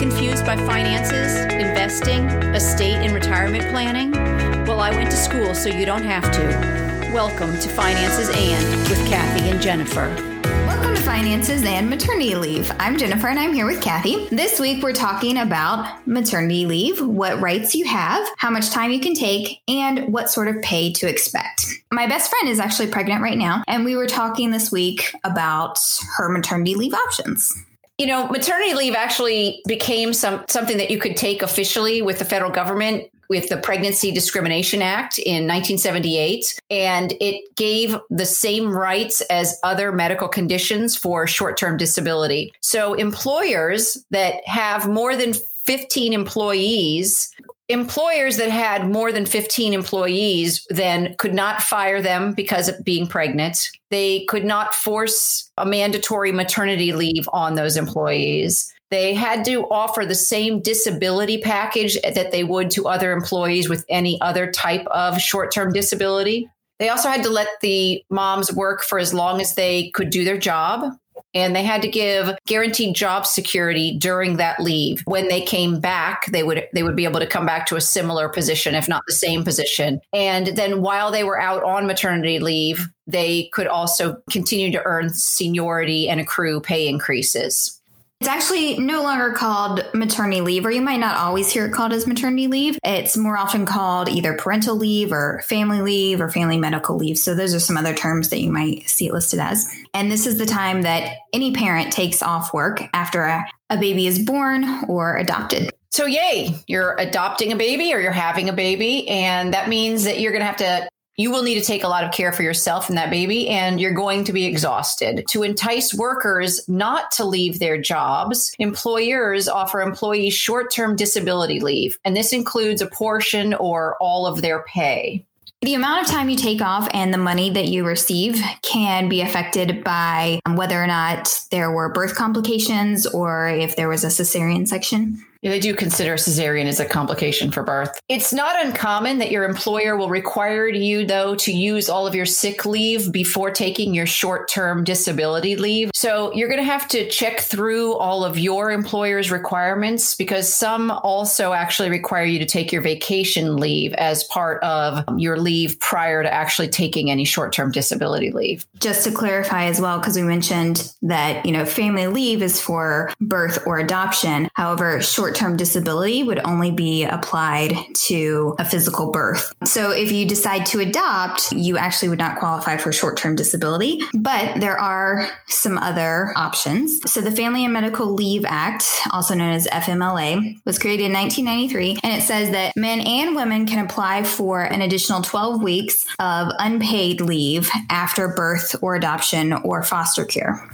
confused by finances, investing, estate, and retirement planning? Well, I went to school so you don't have to. Welcome to Finances and with Kathy and Jennifer. Welcome to Finances and Maternity Leave. I'm Jennifer and I'm here with Kathy. This week we're talking about maternity leave, what rights you have, how much time you can take, and what sort of pay to expect. My best friend is actually pregnant right now, and we were talking this week about her maternity leave options you know, maternity leave actually became some something that you could take officially with the federal government with the Pregnancy Discrimination Act in 1978. And it gave the same rights as other medical conditions for short term disability. So employers that have more than 15 employees employers that had more than 15 employees then could not fire them because of being pregnant. They could not force a mandatory maternity leave on those employees. They had to offer the same disability package that they would to other employees with any other type of short term disability. They also had to let the moms work for as long as they could do their job and they had to give guaranteed job security during that leave. When they came back, they would they would be able to come back to a similar position, if not the same position. And then while they were out on maternity leave, they could also continue to earn seniority and accrue pay increases. It's actually no longer called maternity leave, or you might not always hear it called as maternity leave. It's more often called either parental leave or family leave or family medical leave. So those are some other terms that you might see it listed as. And this is the time that any parent takes off work after a, a baby is born or adopted. So, yay, you're adopting a baby or you're having a baby. And that means that you're going to have to you will need to take a lot of care for yourself and that baby, and you're going to be exhausted. To entice workers not to leave their jobs, employers offer employees short term disability leave, and this includes a portion or all of their pay. The amount of time you take off and the money that you receive can be affected by whether or not there were birth complications or if there was a cesarean section. Yeah, they do consider cesarean as a complication for birth. It's not uncommon that your employer will require you, though, to use all of your sick leave before taking your short term disability leave. So you're going to have to check through all of your employer's requirements because some also actually require you to take your vacation leave as part of your leave prior to actually taking any short term disability leave. Just to clarify as well, because we mentioned that, you know, family leave is for birth or adoption. However, short short term disability would only be applied to a physical birth. So if you decide to adopt, you actually would not qualify for short term disability, but there are some other options. So the Family and Medical Leave Act, also known as FMLA, was created in 1993, and it says that men and women can apply for an additional 12 weeks of unpaid leave after birth or adoption or foster care.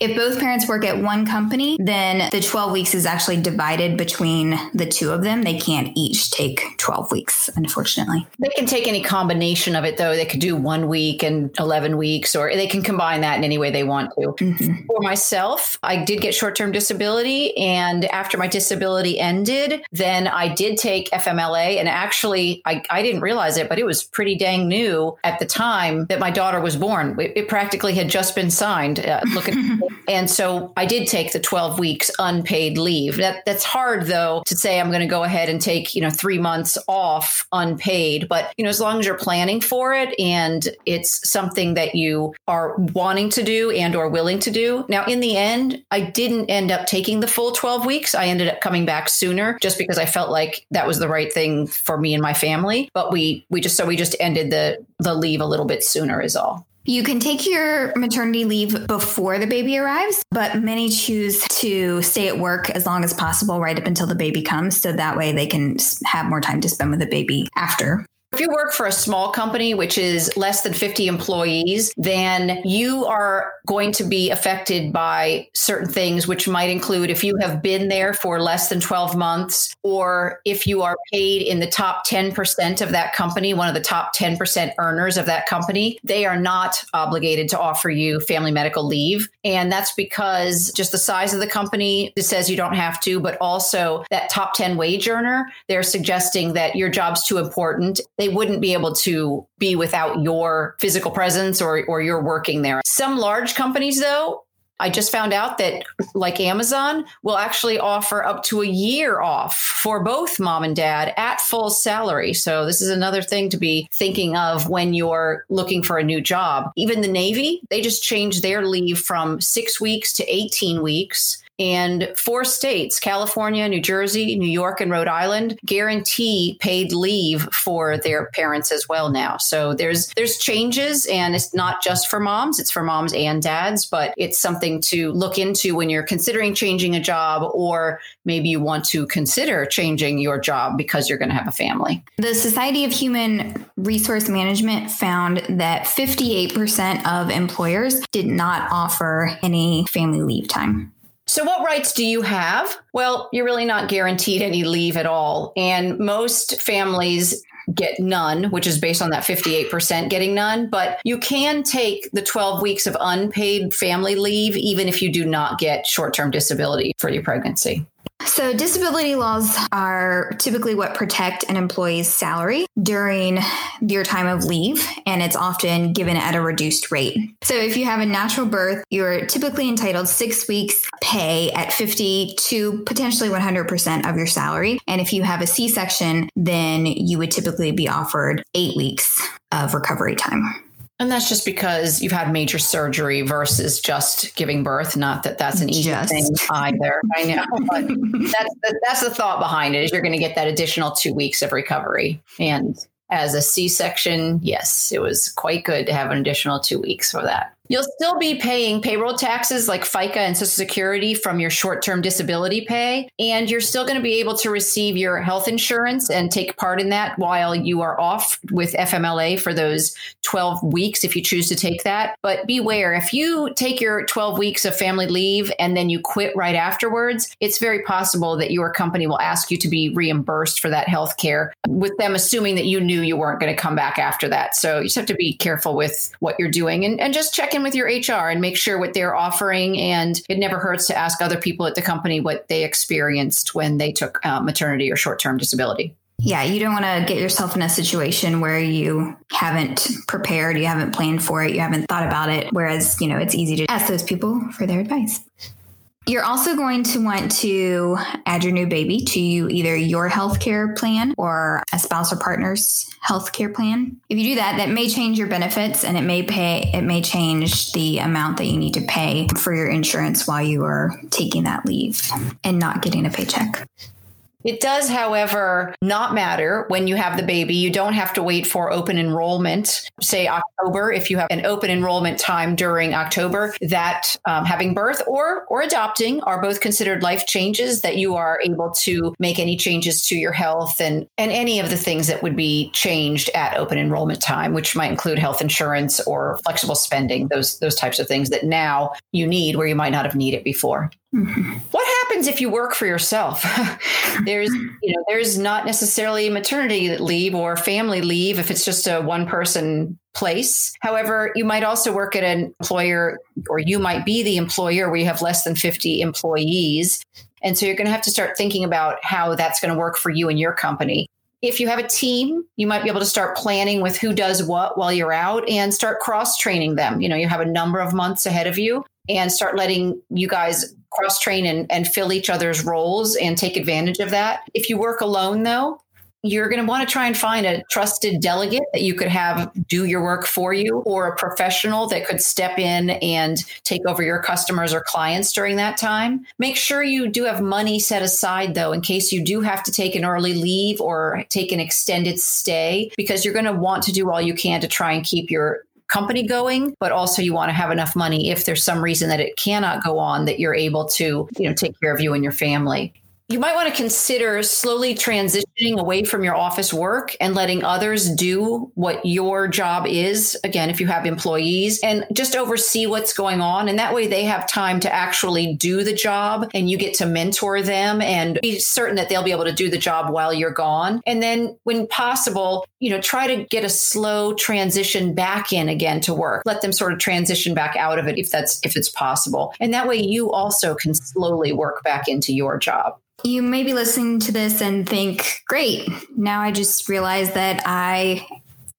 If both parents work at one company, then the 12 weeks is actually divided between the two of them. They can't each take 12 weeks, unfortunately. They can take any combination of it, though. They could do one week and 11 weeks, or they can combine that in any way they want to. Mm-hmm. For myself, I did get short term disability. And after my disability ended, then I did take FMLA. And actually, I, I didn't realize it, but it was pretty dang new at the time that my daughter was born. It, it practically had just been signed. Uh, look at And so I did take the 12 weeks unpaid leave. That that's hard though to say I'm going to go ahead and take, you know, 3 months off unpaid, but you know, as long as you're planning for it and it's something that you are wanting to do and or willing to do. Now, in the end, I didn't end up taking the full 12 weeks. I ended up coming back sooner just because I felt like that was the right thing for me and my family, but we we just so we just ended the the leave a little bit sooner is all. You can take your maternity leave before the baby arrives, but many choose to stay at work as long as possible right up until the baby comes. So that way they can have more time to spend with the baby after. If you work for a small company, which is less than 50 employees, then you are going to be affected by certain things, which might include if you have been there for less than 12 months, or if you are paid in the top 10% of that company, one of the top 10% earners of that company, they are not obligated to offer you family medical leave. And that's because just the size of the company it says you don't have to, but also that top 10 wage earner, they're suggesting that your job's too important they wouldn't be able to be without your physical presence or, or your working there. Some large companies, though, I just found out that, like Amazon, will actually offer up to a year off for both mom and dad at full salary. So, this is another thing to be thinking of when you're looking for a new job. Even the Navy, they just changed their leave from six weeks to 18 weeks. And four states, California, New Jersey, New York, and Rhode Island, guarantee paid leave for their parents as well now. So there's there's changes and it's not just for moms, it's for moms and dads, but it's something to look into when you're considering changing a job or maybe you want to consider changing your job because you're going to have a family. The Society of Human Resource Management found that 58% of employers did not offer any family leave time. So, what rights do you have? Well, you're really not guaranteed any leave at all. And most families get none, which is based on that 58% getting none. But you can take the 12 weeks of unpaid family leave, even if you do not get short term disability for your pregnancy. So, disability laws are typically what protect an employee's salary during your time of leave, and it's often given at a reduced rate. So, if you have a natural birth, you're typically entitled six weeks pay at 50 to potentially 100% of your salary. And if you have a C section, then you would typically be offered eight weeks of recovery time. And that's just because you've had major surgery versus just giving birth. Not that that's an easy thing either. I know, but that's the, that's the thought behind it. Is you're going to get that additional two weeks of recovery. And as a C-section, yes, it was quite good to have an additional two weeks for that. You'll still be paying payroll taxes like FICA and Social Security from your short term disability pay. And you're still going to be able to receive your health insurance and take part in that while you are off with FMLA for those 12 weeks if you choose to take that. But beware if you take your 12 weeks of family leave and then you quit right afterwards, it's very possible that your company will ask you to be reimbursed for that health care with them assuming that you knew you weren't going to come back after that. So you just have to be careful with what you're doing and, and just check in with your HR and make sure what they're offering. And it never hurts to ask other people at the company what they experienced when they took uh, maternity or short term disability. Yeah, you don't want to get yourself in a situation where you haven't prepared, you haven't planned for it, you haven't thought about it. Whereas, you know, it's easy to ask those people for their advice. You're also going to want to add your new baby to either your healthcare plan or a spouse or partner's healthcare plan. If you do that, that may change your benefits and it may pay it may change the amount that you need to pay for your insurance while you are taking that leave and not getting a paycheck. It does, however, not matter when you have the baby. You don't have to wait for open enrollment, say October. If you have an open enrollment time during October, that um, having birth or or adopting are both considered life changes that you are able to make any changes to your health and and any of the things that would be changed at open enrollment time, which might include health insurance or flexible spending, those those types of things that now you need where you might not have needed before. Mm-hmm. What happens if you work for yourself? there's, you know, there's not necessarily maternity leave or family leave if it's just a one person place. However, you might also work at an employer or you might be the employer where you have less than 50 employees. And so you're going to have to start thinking about how that's going to work for you and your company. If you have a team, you might be able to start planning with who does what while you're out and start cross training them. You know, you have a number of months ahead of you and start letting you guys cross train and, and fill each other's roles and take advantage of that. If you work alone, though, you're going to want to try and find a trusted delegate that you could have do your work for you or a professional that could step in and take over your customers or clients during that time. Make sure you do have money set aside though in case you do have to take an early leave or take an extended stay because you're going to want to do all you can to try and keep your company going, but also you want to have enough money if there's some reason that it cannot go on that you're able to, you know, take care of you and your family you might want to consider slowly transitioning away from your office work and letting others do what your job is. Again, if you have employees and just oversee what's going on. And that way they have time to actually do the job and you get to mentor them and be certain that they'll be able to do the job while you're gone. And then when possible, you know, try to get a slow transition back in again to work. Let them sort of transition back out of it if that's if it's possible. And that way you also can slowly work back into your job. You may be listening to this and think, great, now I just realized that I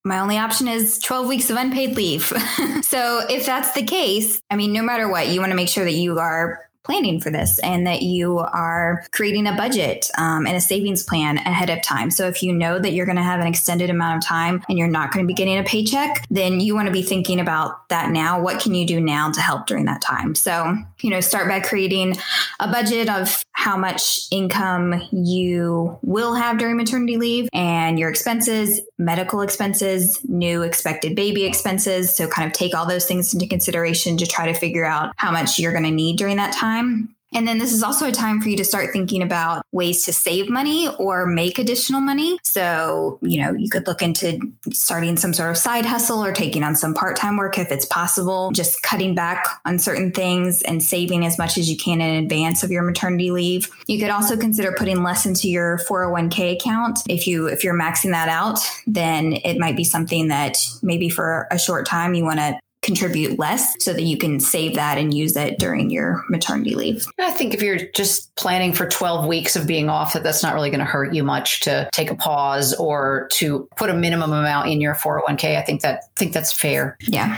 my only option is 12 weeks of unpaid leave. so if that's the case, I mean, no matter what, you want to make sure that you are planning for this and that you are creating a budget um, and a savings plan ahead of time. So if you know that you're going to have an extended amount of time and you're not going to be getting a paycheck, then you want to be thinking about that now. What can you do now to help during that time? So, you know, start by creating a budget of how much income you will have during maternity leave and your expenses, medical expenses, new expected baby expenses. So, kind of take all those things into consideration to try to figure out how much you're going to need during that time time. And then this is also a time for you to start thinking about ways to save money or make additional money. So, you know, you could look into starting some sort of side hustle or taking on some part time work if it's possible, just cutting back on certain things and saving as much as you can in advance of your maternity leave. You could also consider putting less into your 401k account. If you if you're maxing that out, then it might be something that maybe for a short time you want to contribute less so that you can save that and use it during your maternity leave. I think if you're just planning for 12 weeks of being off, that that's not really going to hurt you much to take a pause or to put a minimum amount in your 401k. I think that think that's fair. Yeah.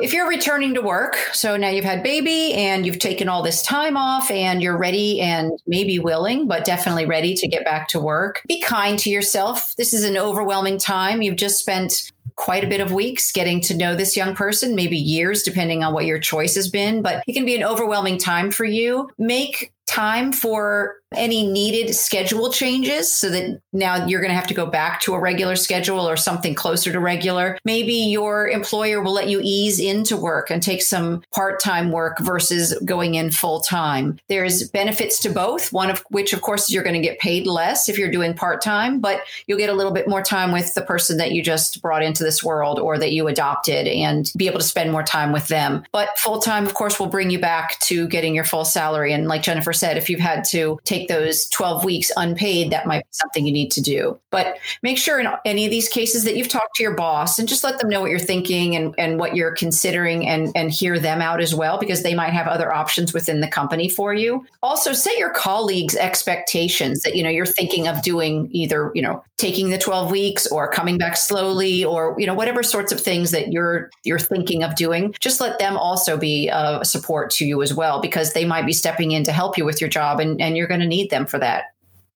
If you're returning to work, so now you've had baby and you've taken all this time off and you're ready and maybe willing, but definitely ready to get back to work. Be kind to yourself. This is an overwhelming time. You've just spent quite a bit of weeks getting to know this young person, maybe years, depending on what your choice has been, but it can be an overwhelming time for you. Make time for any needed schedule changes so that now you're going to have to go back to a regular schedule or something closer to regular. Maybe your employer will let you ease into work and take some part time work versus going in full time. There's benefits to both, one of which, of course, you're going to get paid less if you're doing part time, but you'll get a little bit more time with the person that you just brought into this world or that you adopted and be able to spend more time with them. But full time, of course, will bring you back to getting your full salary. And like Jennifer said, if you've had to take those 12 weeks unpaid, that might be something you need to do. But make sure in any of these cases that you've talked to your boss and just let them know what you're thinking and, and what you're considering and, and hear them out as well, because they might have other options within the company for you. Also, set your colleagues' expectations that, you know, you're thinking of doing either, you know, taking the 12 weeks or coming back slowly or, you know, whatever sorts of things that you're you're thinking of doing. Just let them also be a support to you as well, because they might be stepping in to help you with your job and, and you're going need them for that.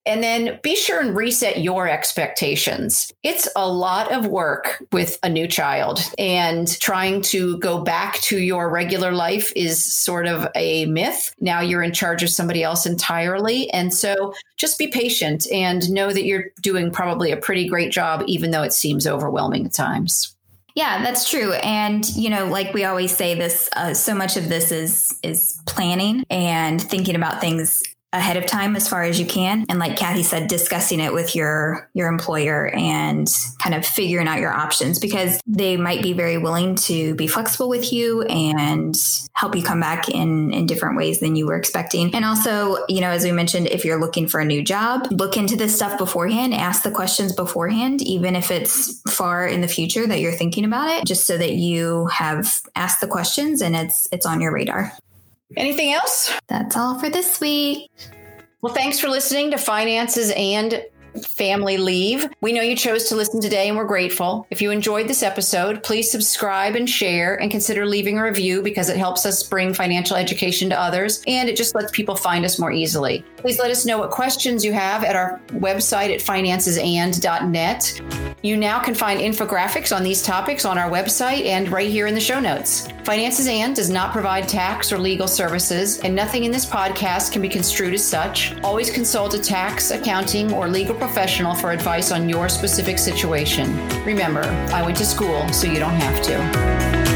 And then be sure and reset your expectations. It's a lot of work with a new child, and trying to go back to your regular life is sort of a myth. Now you're in charge of somebody else entirely. And so just be patient and know that you're doing probably a pretty great job, even though it seems overwhelming at times. Yeah, that's true. And you know, like we always say this uh, so much of this is is planning and thinking about things ahead of time as far as you can. And like kathy said discussing it with your your employer and kind of figuring out your options because they might be very willing to be flexible with you and help you come back in in different ways than you were expecting. And also you know as we mentioned if you're looking for a new job look into this stuff beforehand ask the questions beforehand even if it's far in the future that you're thinking about it just so that you have asked the questions and it's it's on your radar Anything else? That's all for this week. Well, thanks for listening to Finances and family leave. We know you chose to listen today and we're grateful. If you enjoyed this episode, please subscribe and share and consider leaving a review because it helps us bring financial education to others and it just lets people find us more easily. Please let us know what questions you have at our website at financesand.net. You now can find infographics on these topics on our website and right here in the show notes. Finances and does not provide tax or legal services, and nothing in this podcast can be construed as such. Always consult a tax, accounting, or legal professional for advice on your specific situation. Remember, I went to school, so you don't have to.